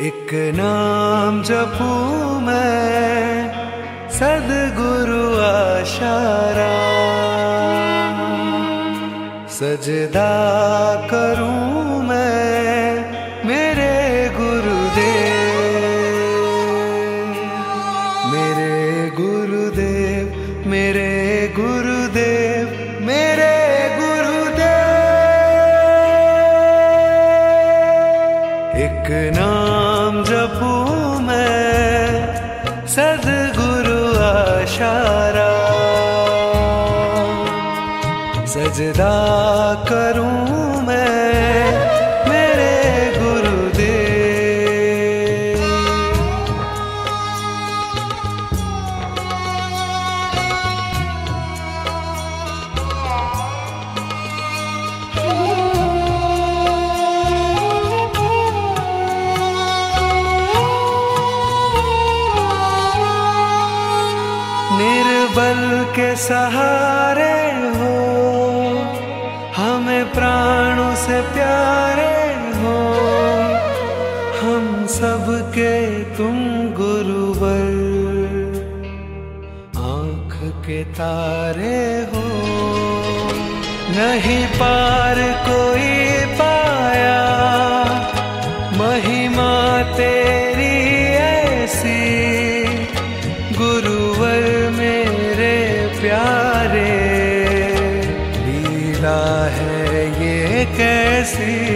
एक नाम जपू मैं, सदगुरु आशारा। सजदा करूँ मैं मेरे गुरुदेव। मेरे गुरुदेव मेरे गुरुदेव मेरे गुरुदेव। एक नाम जपू मैं सदगुरु आशारा। सजदा करूँ निर्बल के सहारे हो, हमें प्राणों से प्यारे हो। हम सब के तुम गुरुवर, आँख के तारे हो। नहीं पार que.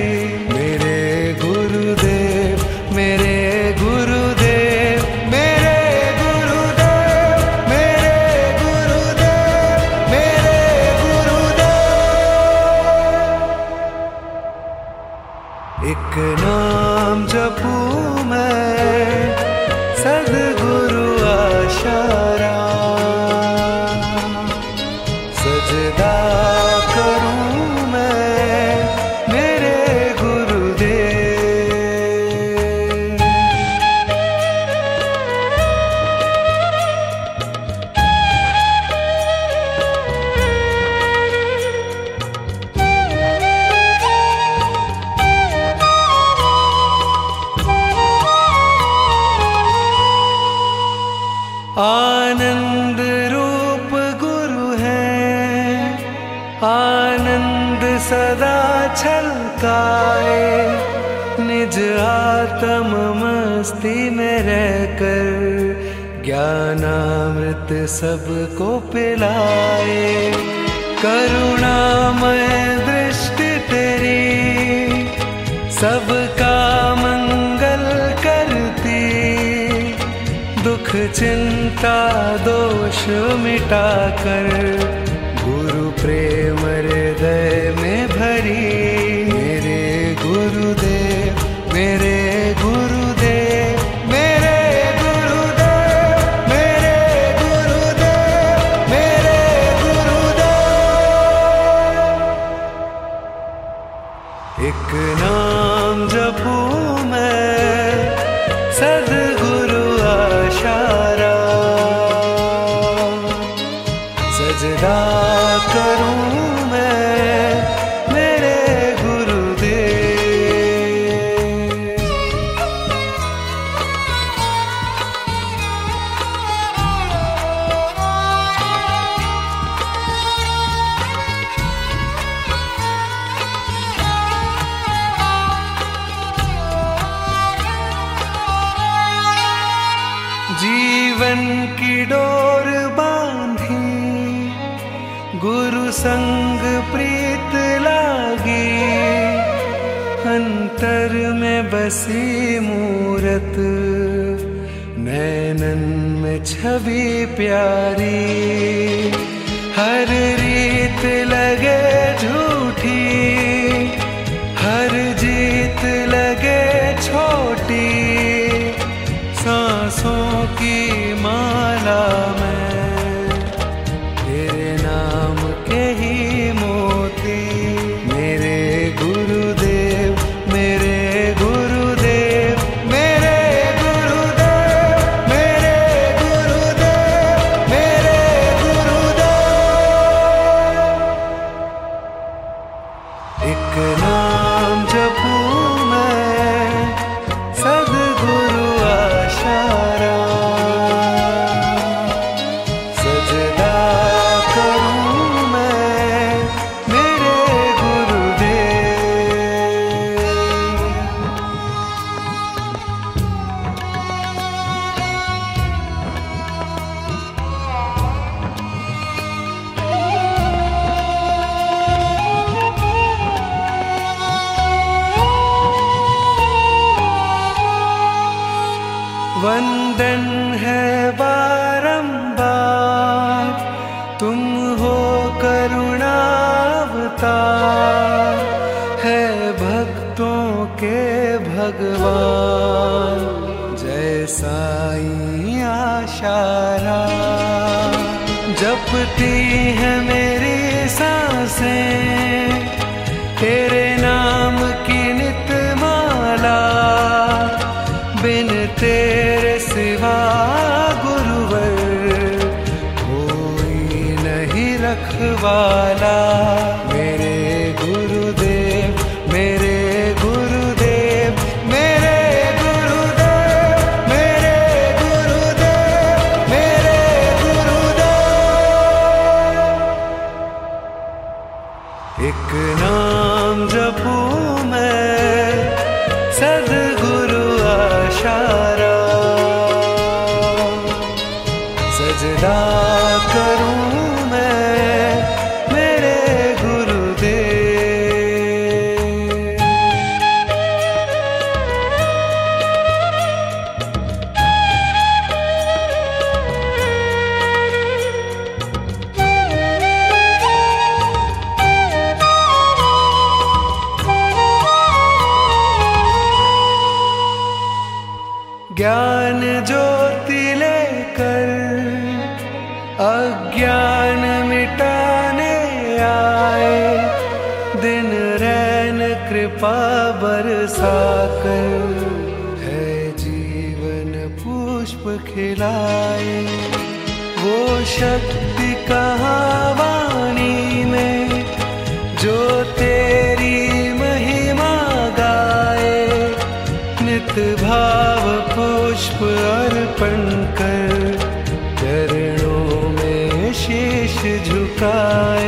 आनंद सदा छलकाए, निज आत्म मस्ती में रहकर ज्ञानामृत सबको पिलाए। करुणामय दृष्टि तेरी, सबका मंगल करती। दुख चिंता दोष मिटाकर एक नाम जपू मैं सदगुरु जीवन की डोर बांधी, गुरु संग प्रीत लागी। अंतर में बसी मूरत, नैनन में छवि प्यारी। हर रीत लगे झूठी भगवान जय साई आशारा। जपती है मेरी साँसें, तेरे नाम की नित माला बिन तेरे सिवा गुरुवर, कोई नहीं रखवाला। मेरे ज्ञान ज्योति लेकर अज्ञान मिटाने आए। दिन रैन कृपा बरसाकर है जीवन पुष्प खिलाए। वो शक्ति कहाँ वाणी में जो तेरी महिमा गाए। नित भाव पुष्प अर्पण कर चरणों में शीश झुकाए।